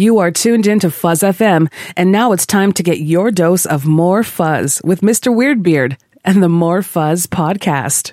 You are tuned into Fuzz FM, and now it's time to get your dose of more fuzz with Mr. Weirdbeard and the More Fuzz podcast.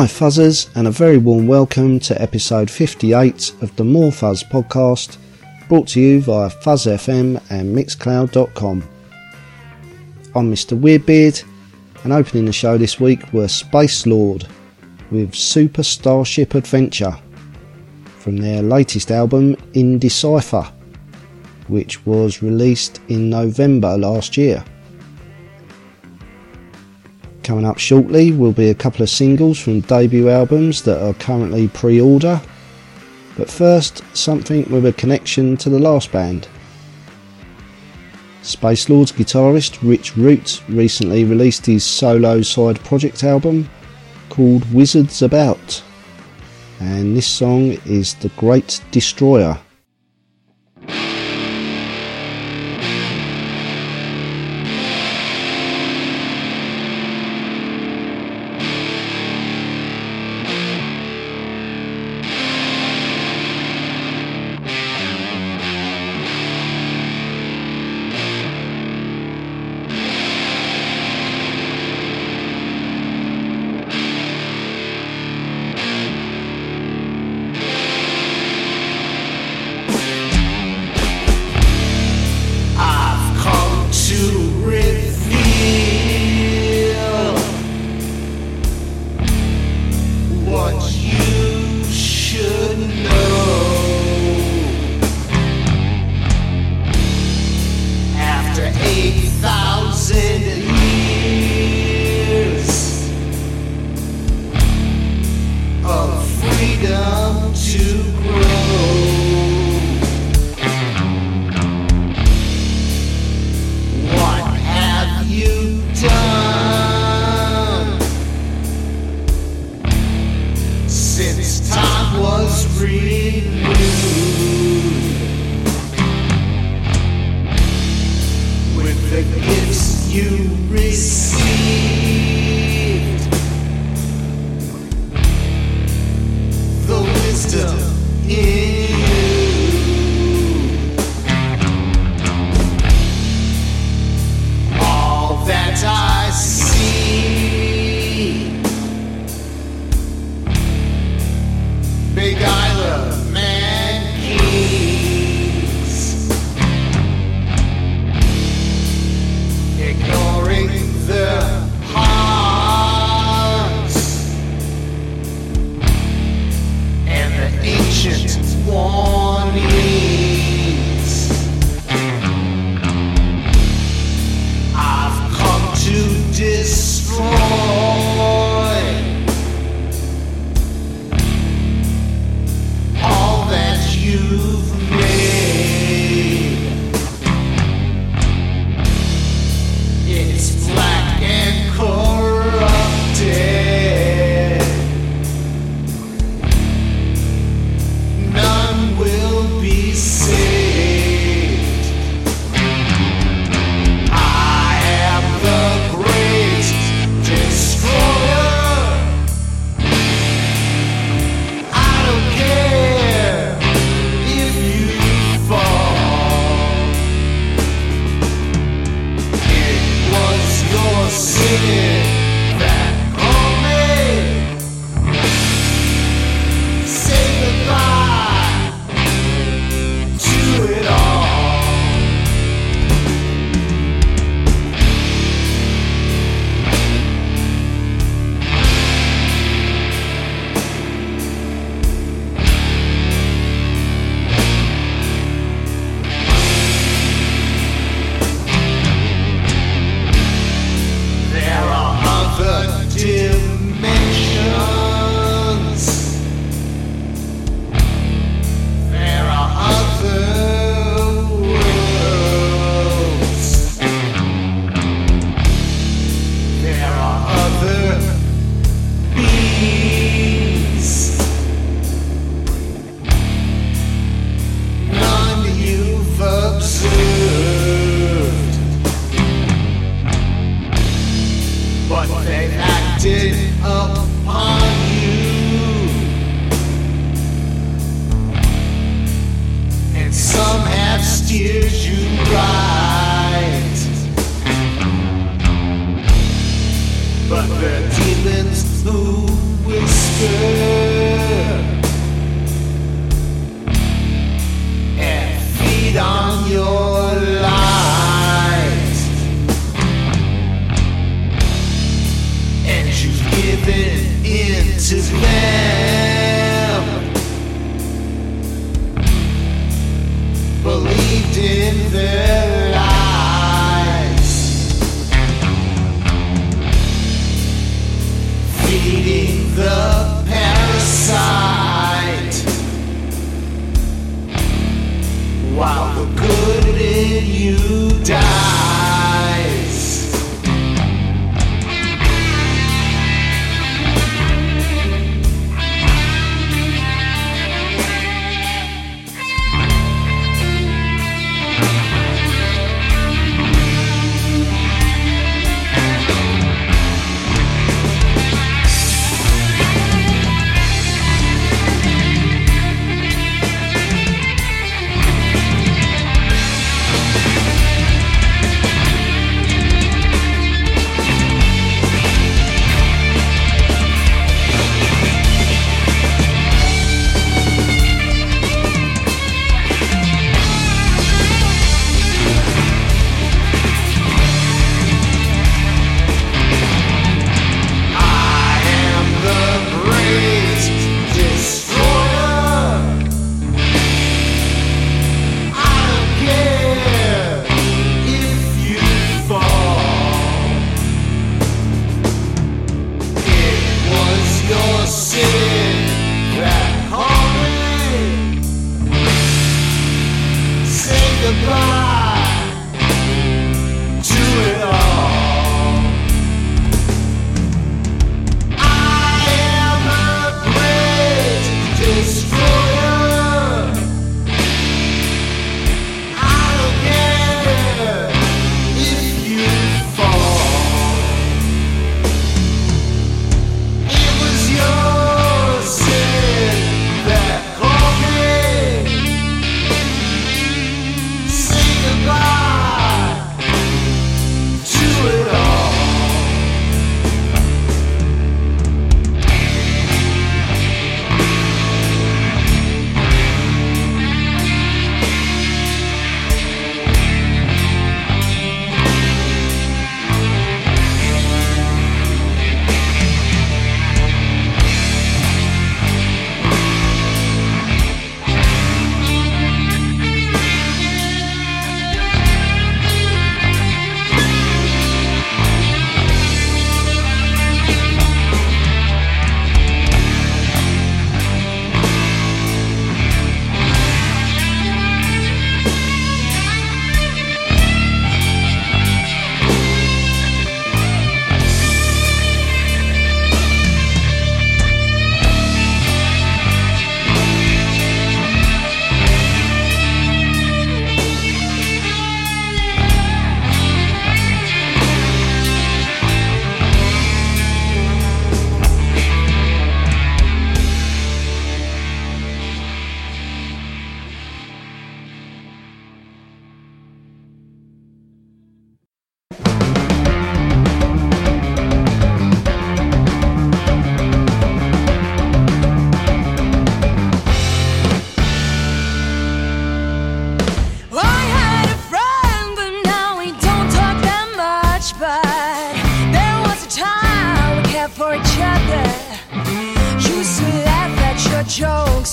Hi, Fuzzers, and a very warm welcome to episode 58 of the More Fuzz podcast, brought to you via Fuzz FM and Mixcloud.com. I'm Mr. Weirdbeard, and opening the show this week were Space Lord with Super Starship Adventure from their latest album Indecipher, which was released in November last year. Coming up shortly will be a couple of singles from debut albums that are currently pre order. But first, something with a connection to the last band. Space Lord's guitarist Rich Root recently released his solo side project album called Wizards About, and this song is The Great Destroyer.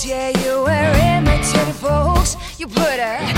Yeah, you were imitating folks. You put a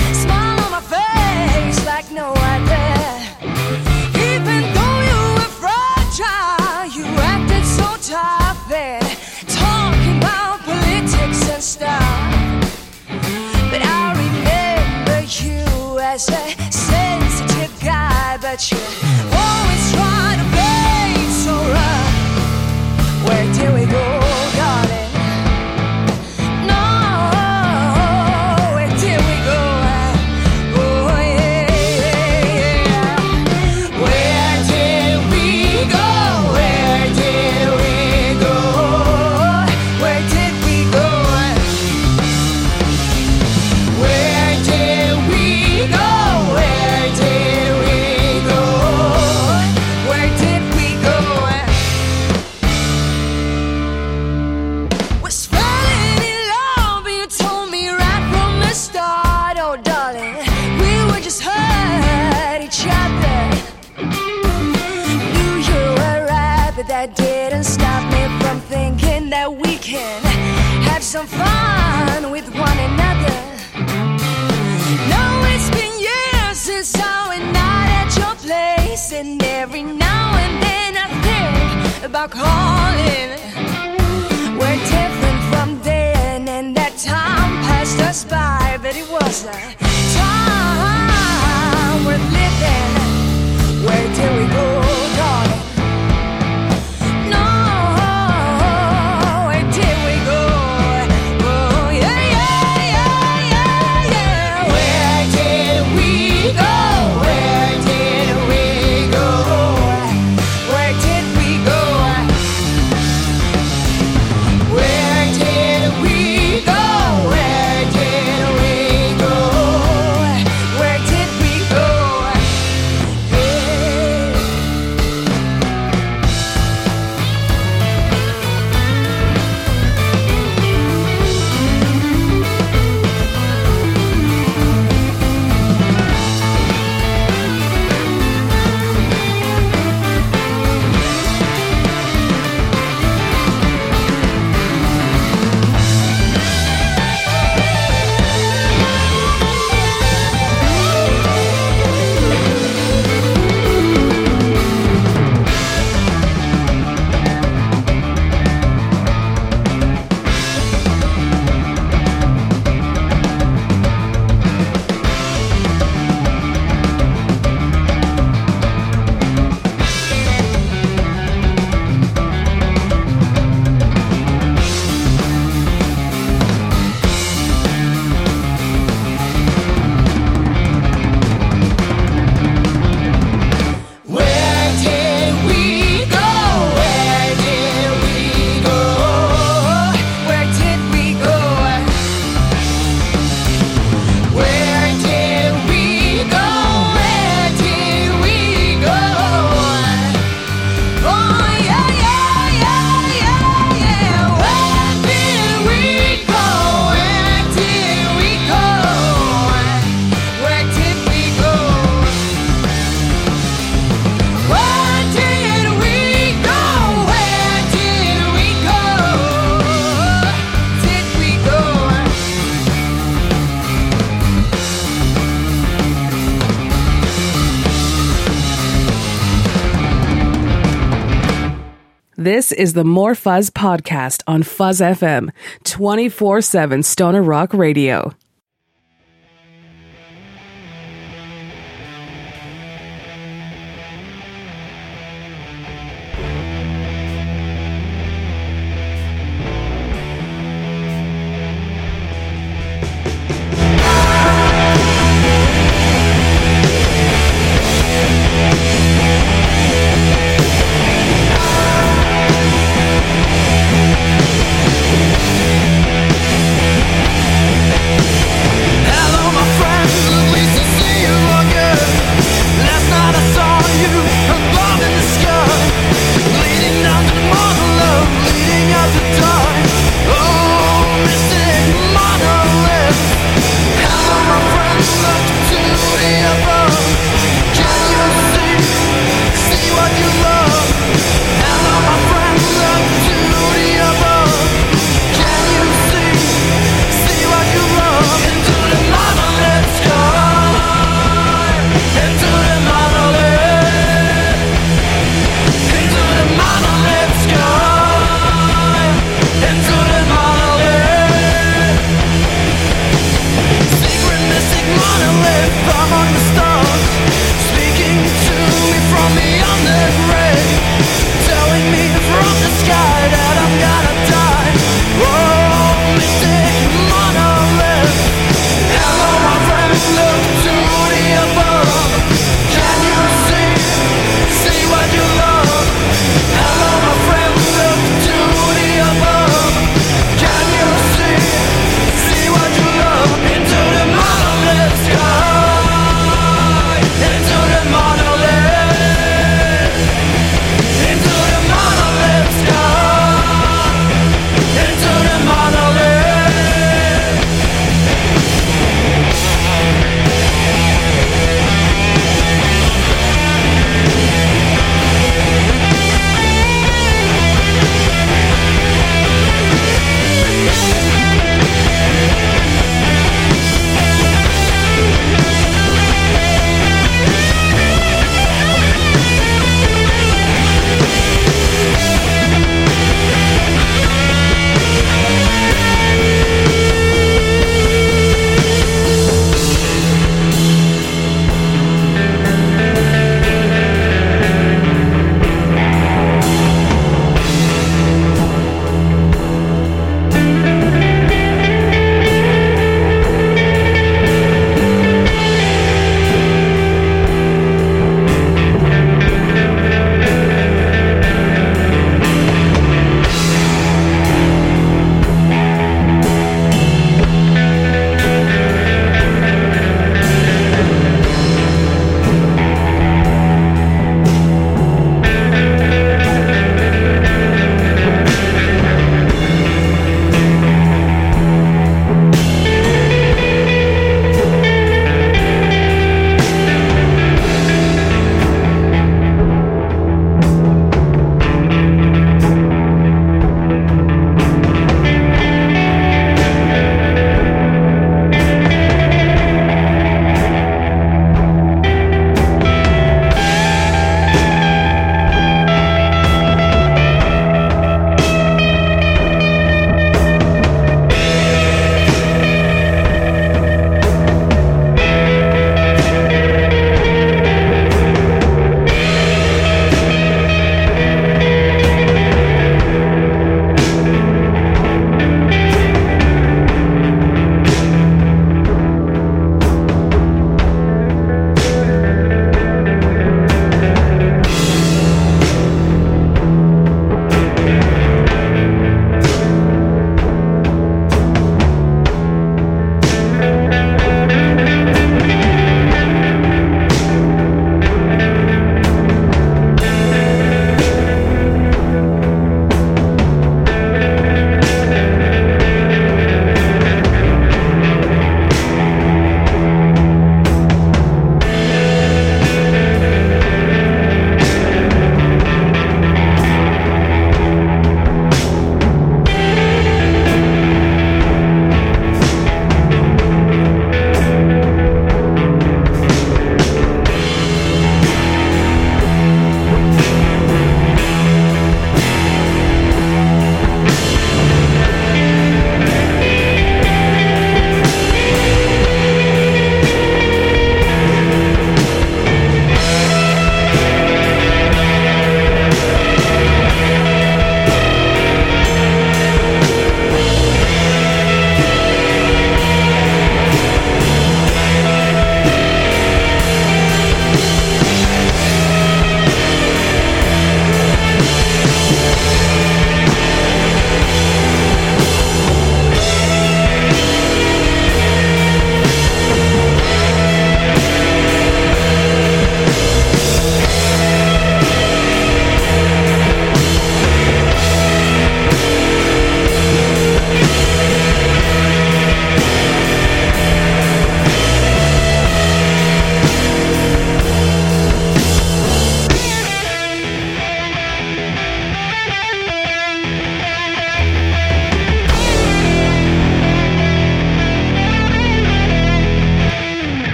some fun with one another. No, it's been years since I went out at your place, and every now and then I think about calling. We're different from then, and that time passed us by, but it was a This is the More Fuzz podcast on Fuzz FM, 24 7 Stoner Rock Radio.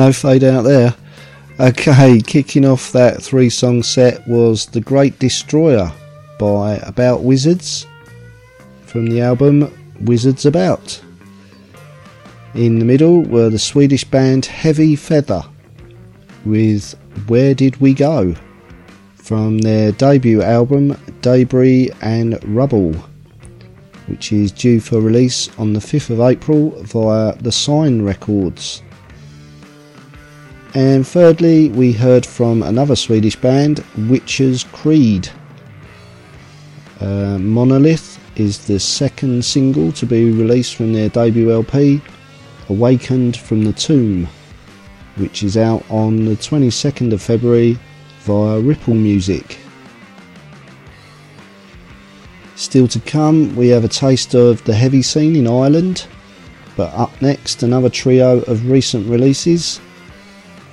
No fade out there. Okay, kicking off that three song set was The Great Destroyer by About Wizards from the album Wizards About. In the middle were the Swedish band Heavy Feather with Where Did We Go from their debut album Debris and Rubble, which is due for release on the 5th of April via the Sign Records. And thirdly, we heard from another Swedish band, Witch's Creed. Uh, Monolith is the second single to be released from their debut LP, Awakened from the Tomb, which is out on the 22nd of February via Ripple Music. Still to come, we have a taste of the heavy scene in Ireland, but up next, another trio of recent releases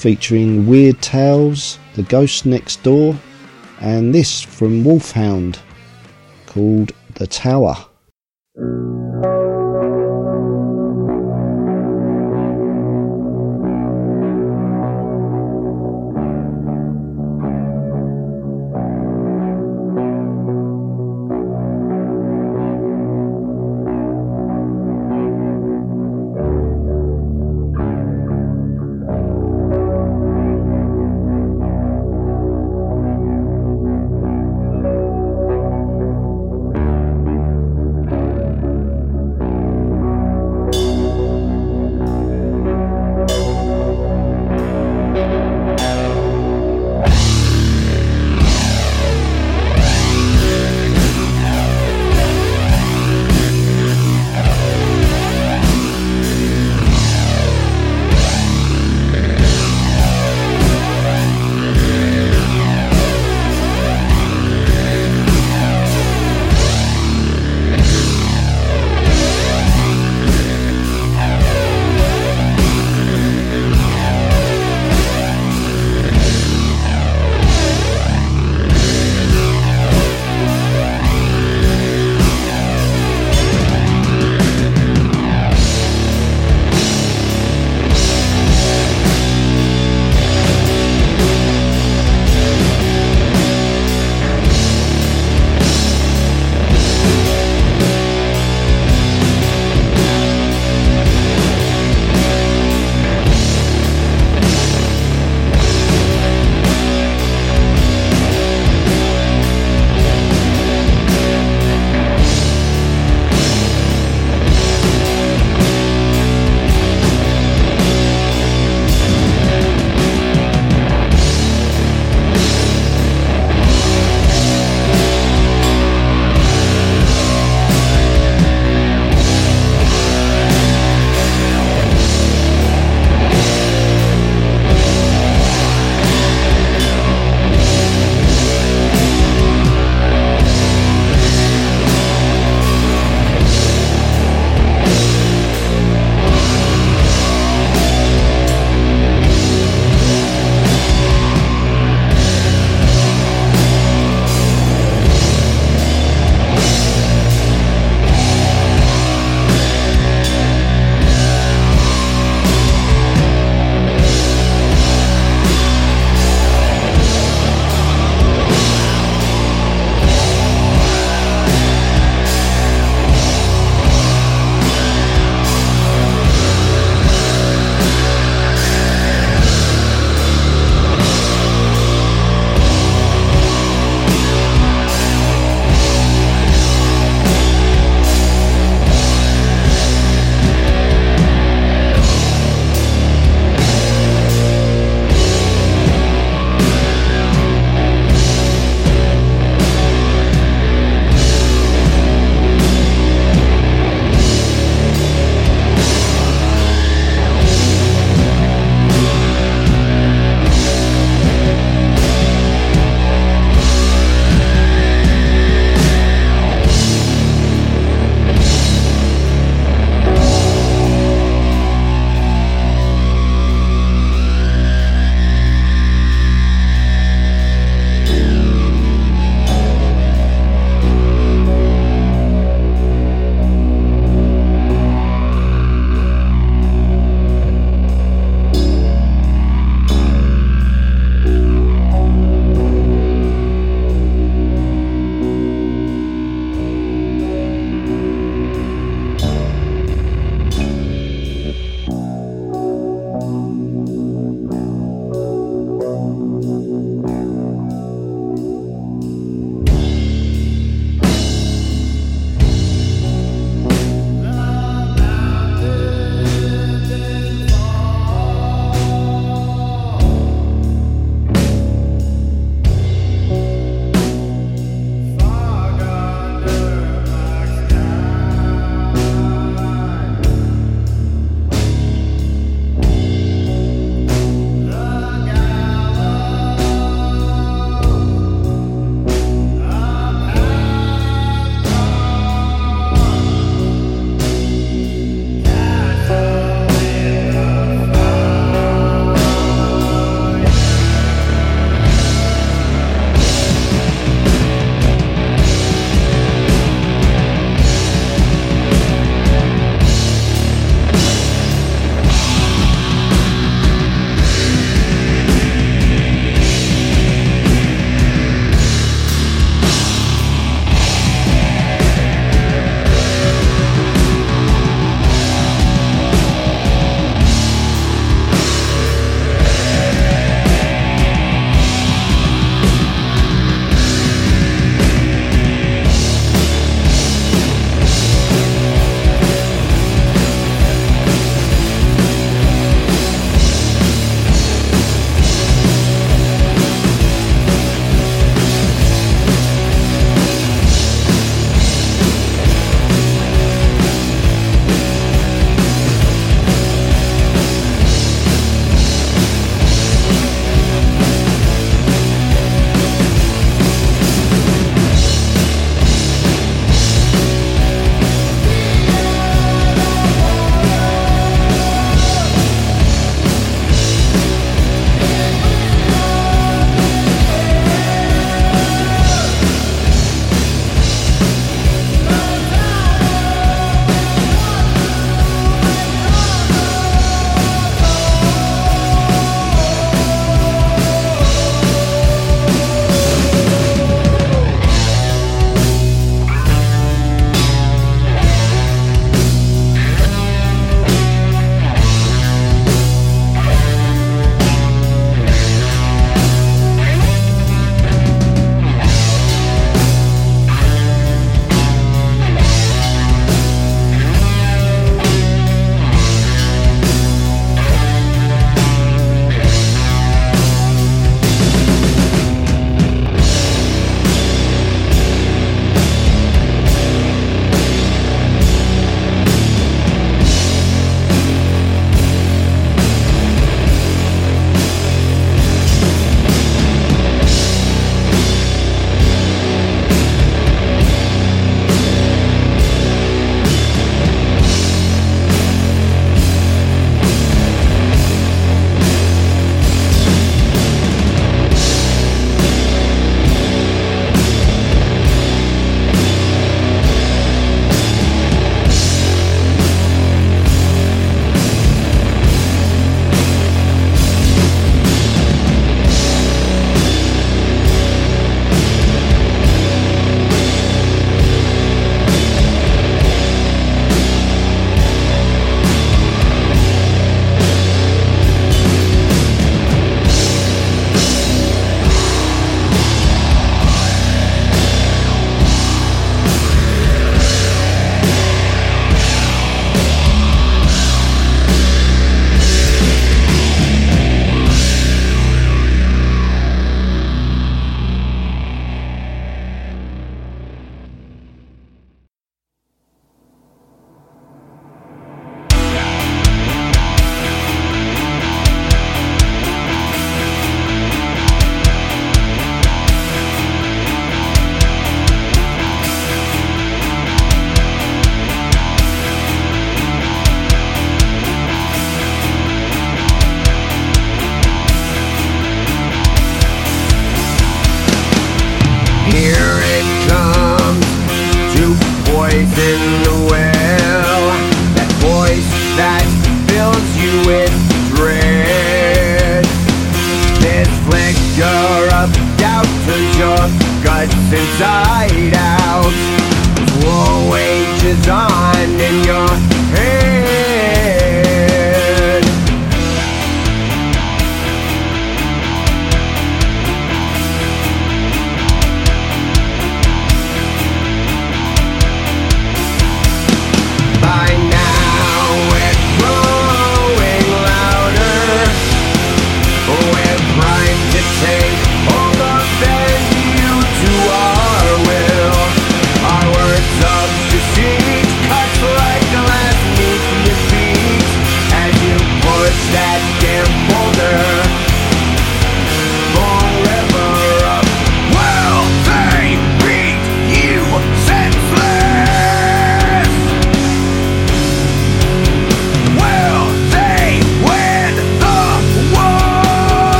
featuring Weird Tales, The Ghost Next Door, and this from Wolfhound called The Tower.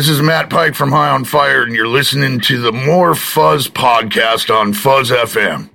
This is Matt Pike from High on Fire, and you're listening to the More Fuzz podcast on Fuzz FM.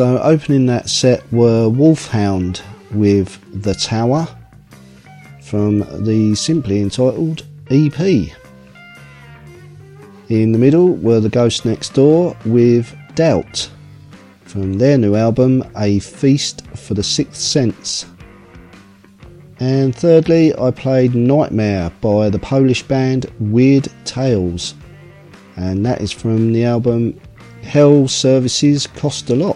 So opening that set were Wolfhound with The Tower from the simply entitled EP. In the middle were The Ghost Next Door with Doubt from their new album A Feast for the Sixth Sense. And thirdly, I played Nightmare by the Polish band Weird Tales, and that is from the album Hell Services Cost a Lot.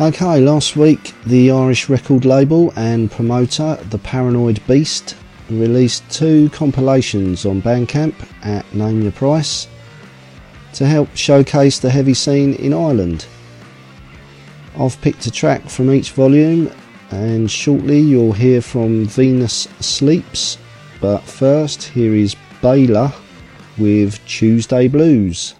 Okay, last week the Irish record label and promoter The Paranoid Beast released two compilations on Bandcamp at Name Your Price to help showcase the heavy scene in Ireland. I've picked a track from each volume and shortly you'll hear from Venus Sleeps, but first here is Baylor with Tuesday Blues.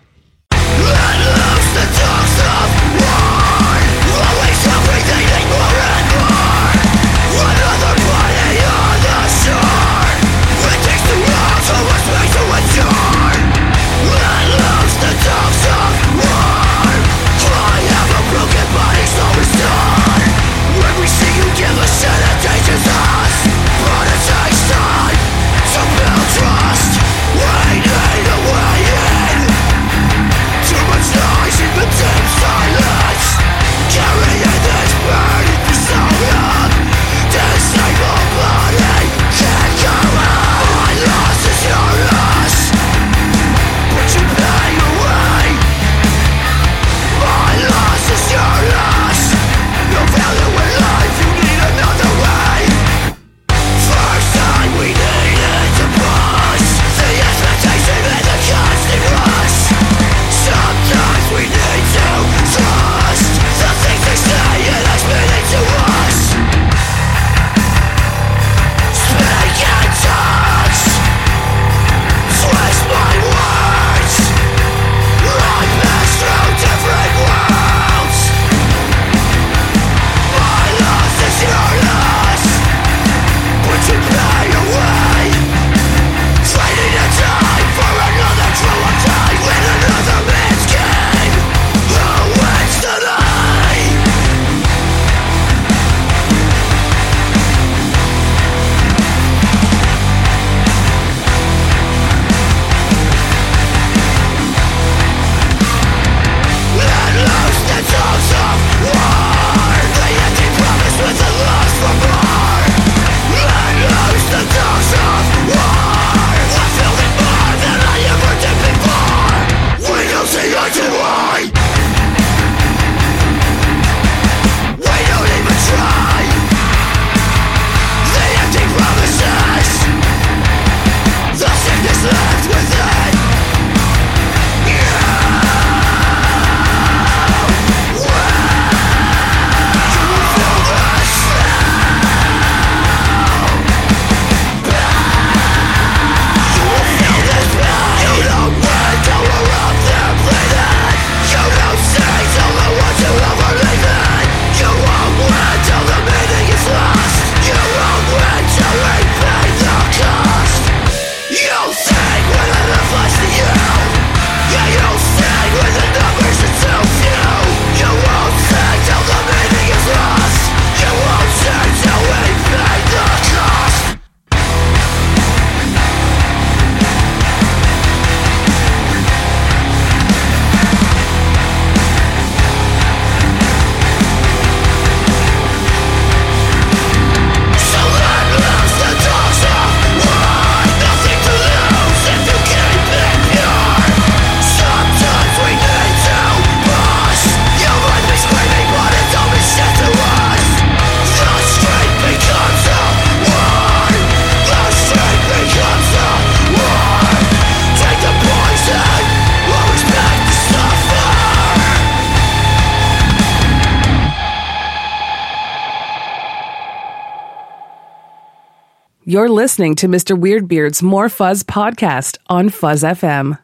You're listening to Mr. Weirdbeard's More Fuzz podcast on Fuzz FM.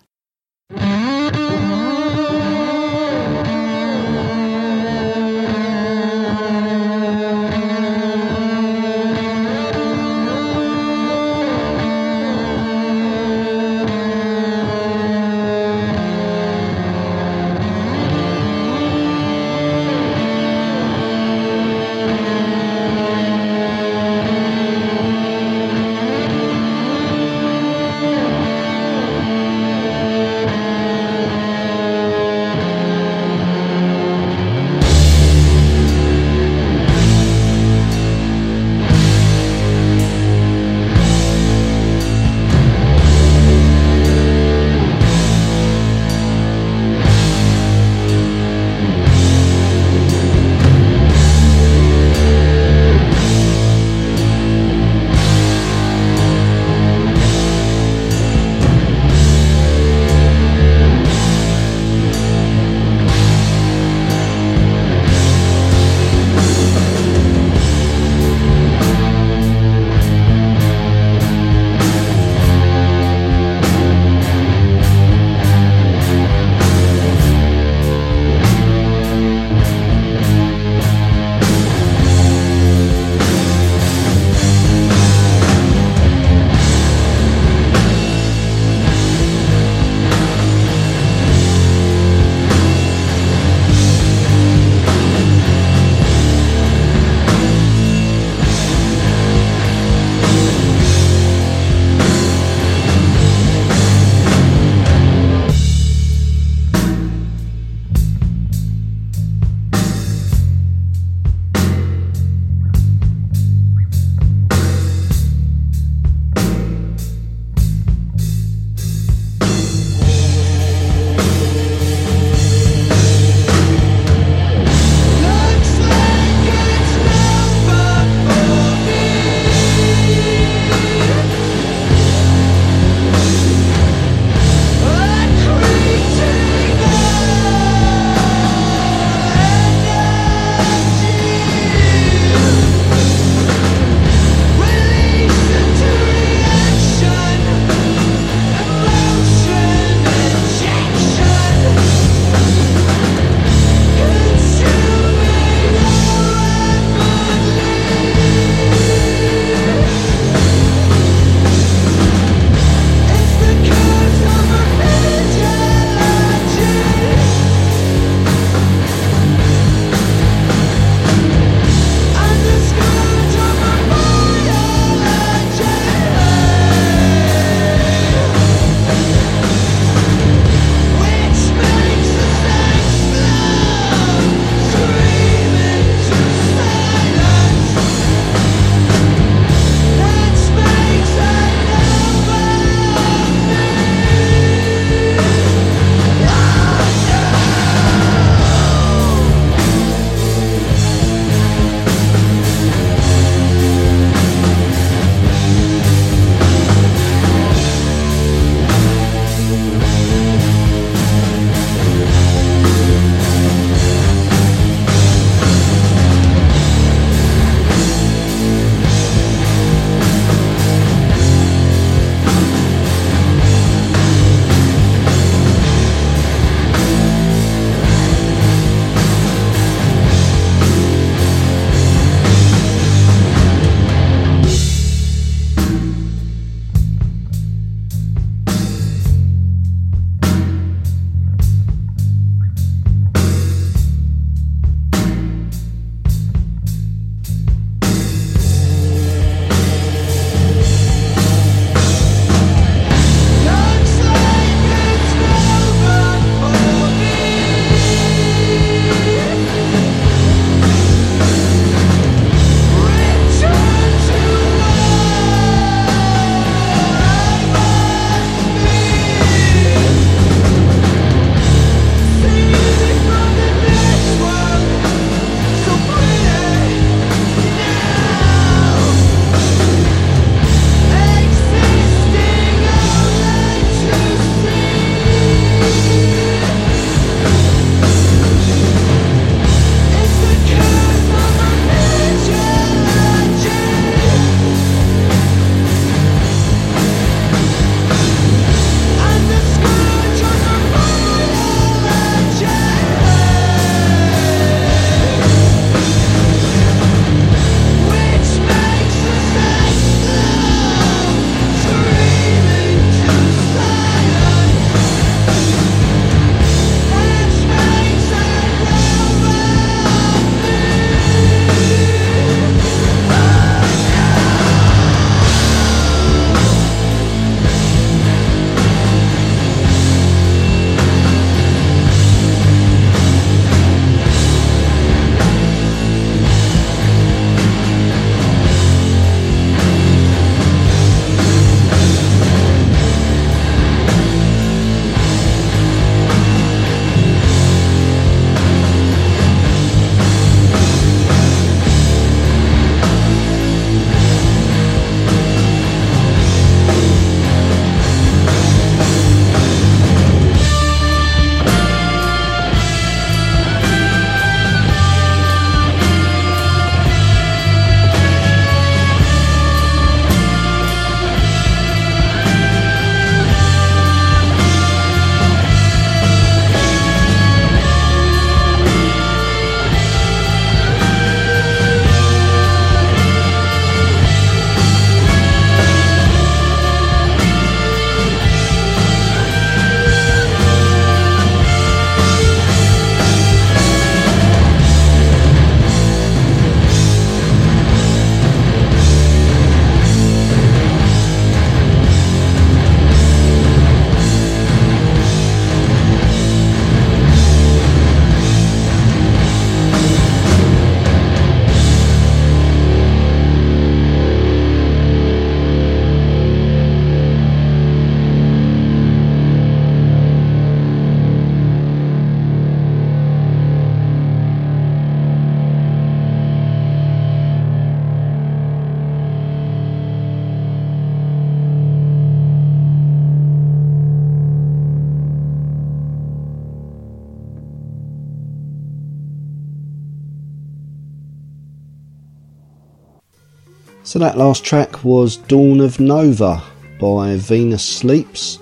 So that last track was Dawn of Nova by Venus Sleeps,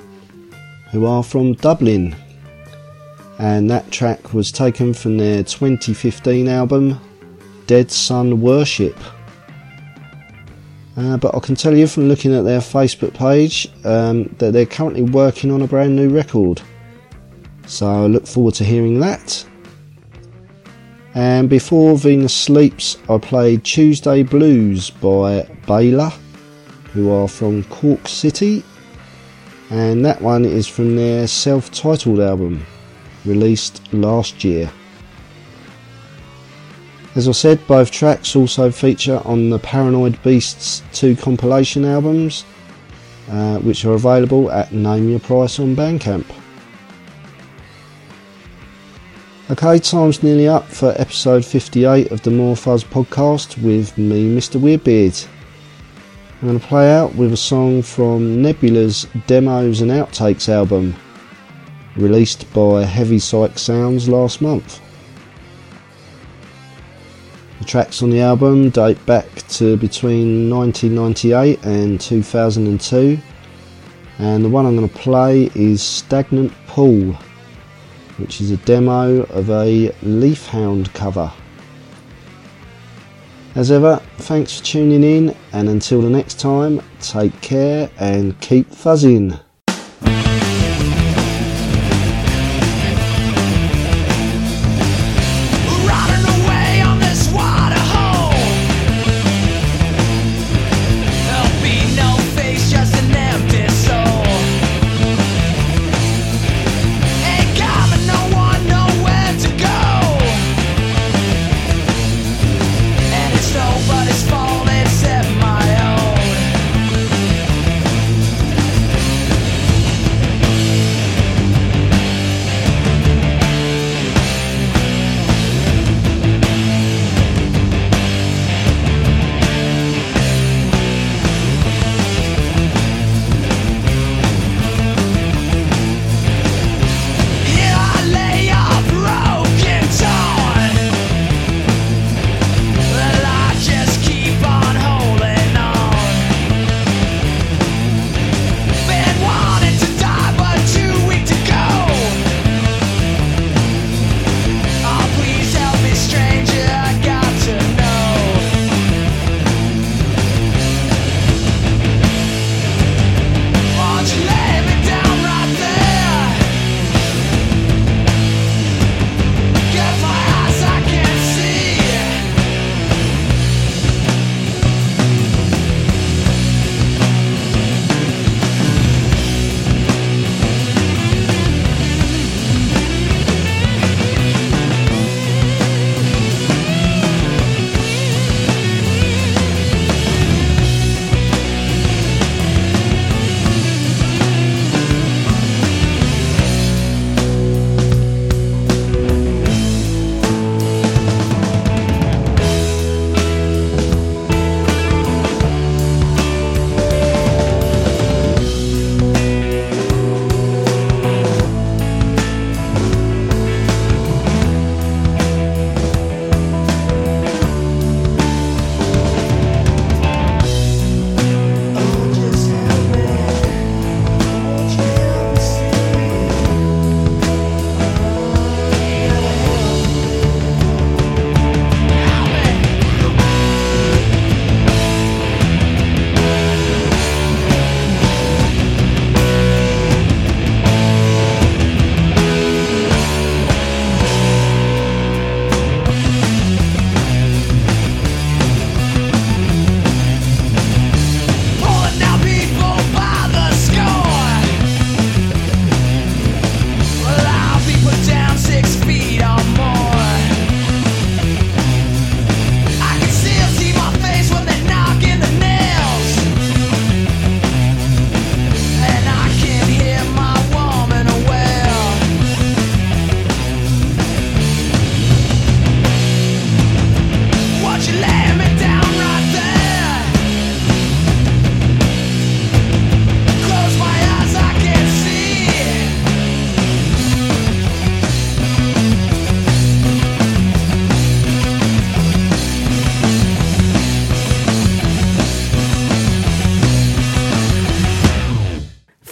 who are from Dublin. And that track was taken from their 2015 album Dead Sun Worship. Uh, but I can tell you from looking at their Facebook page um, that they're currently working on a brand new record. So I look forward to hearing that. And before Venus Sleeps, I played Tuesday Blues by Baylor, who are from Cork City. And that one is from their self titled album, released last year. As I said, both tracks also feature on the Paranoid Beasts 2 compilation albums, uh, which are available at Name Your Price on Bandcamp. Okay, time's nearly up for episode 58 of the More Fuzz podcast with me, Mr. Weirdbeard. I'm going to play out with a song from Nebula's Demos and Outtakes album, released by Heavy Psych Sounds last month. The tracks on the album date back to between 1998 and 2002, and the one I'm going to play is Stagnant Pool, which is a demo of a Leafhound cover. As ever, thanks for tuning in, and until the next time, take care and keep fuzzing.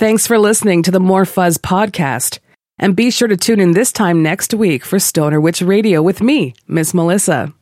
Thanks for listening to the More Fuzz podcast. And be sure to tune in this time next week for Stoner Witch Radio with me, Miss Melissa.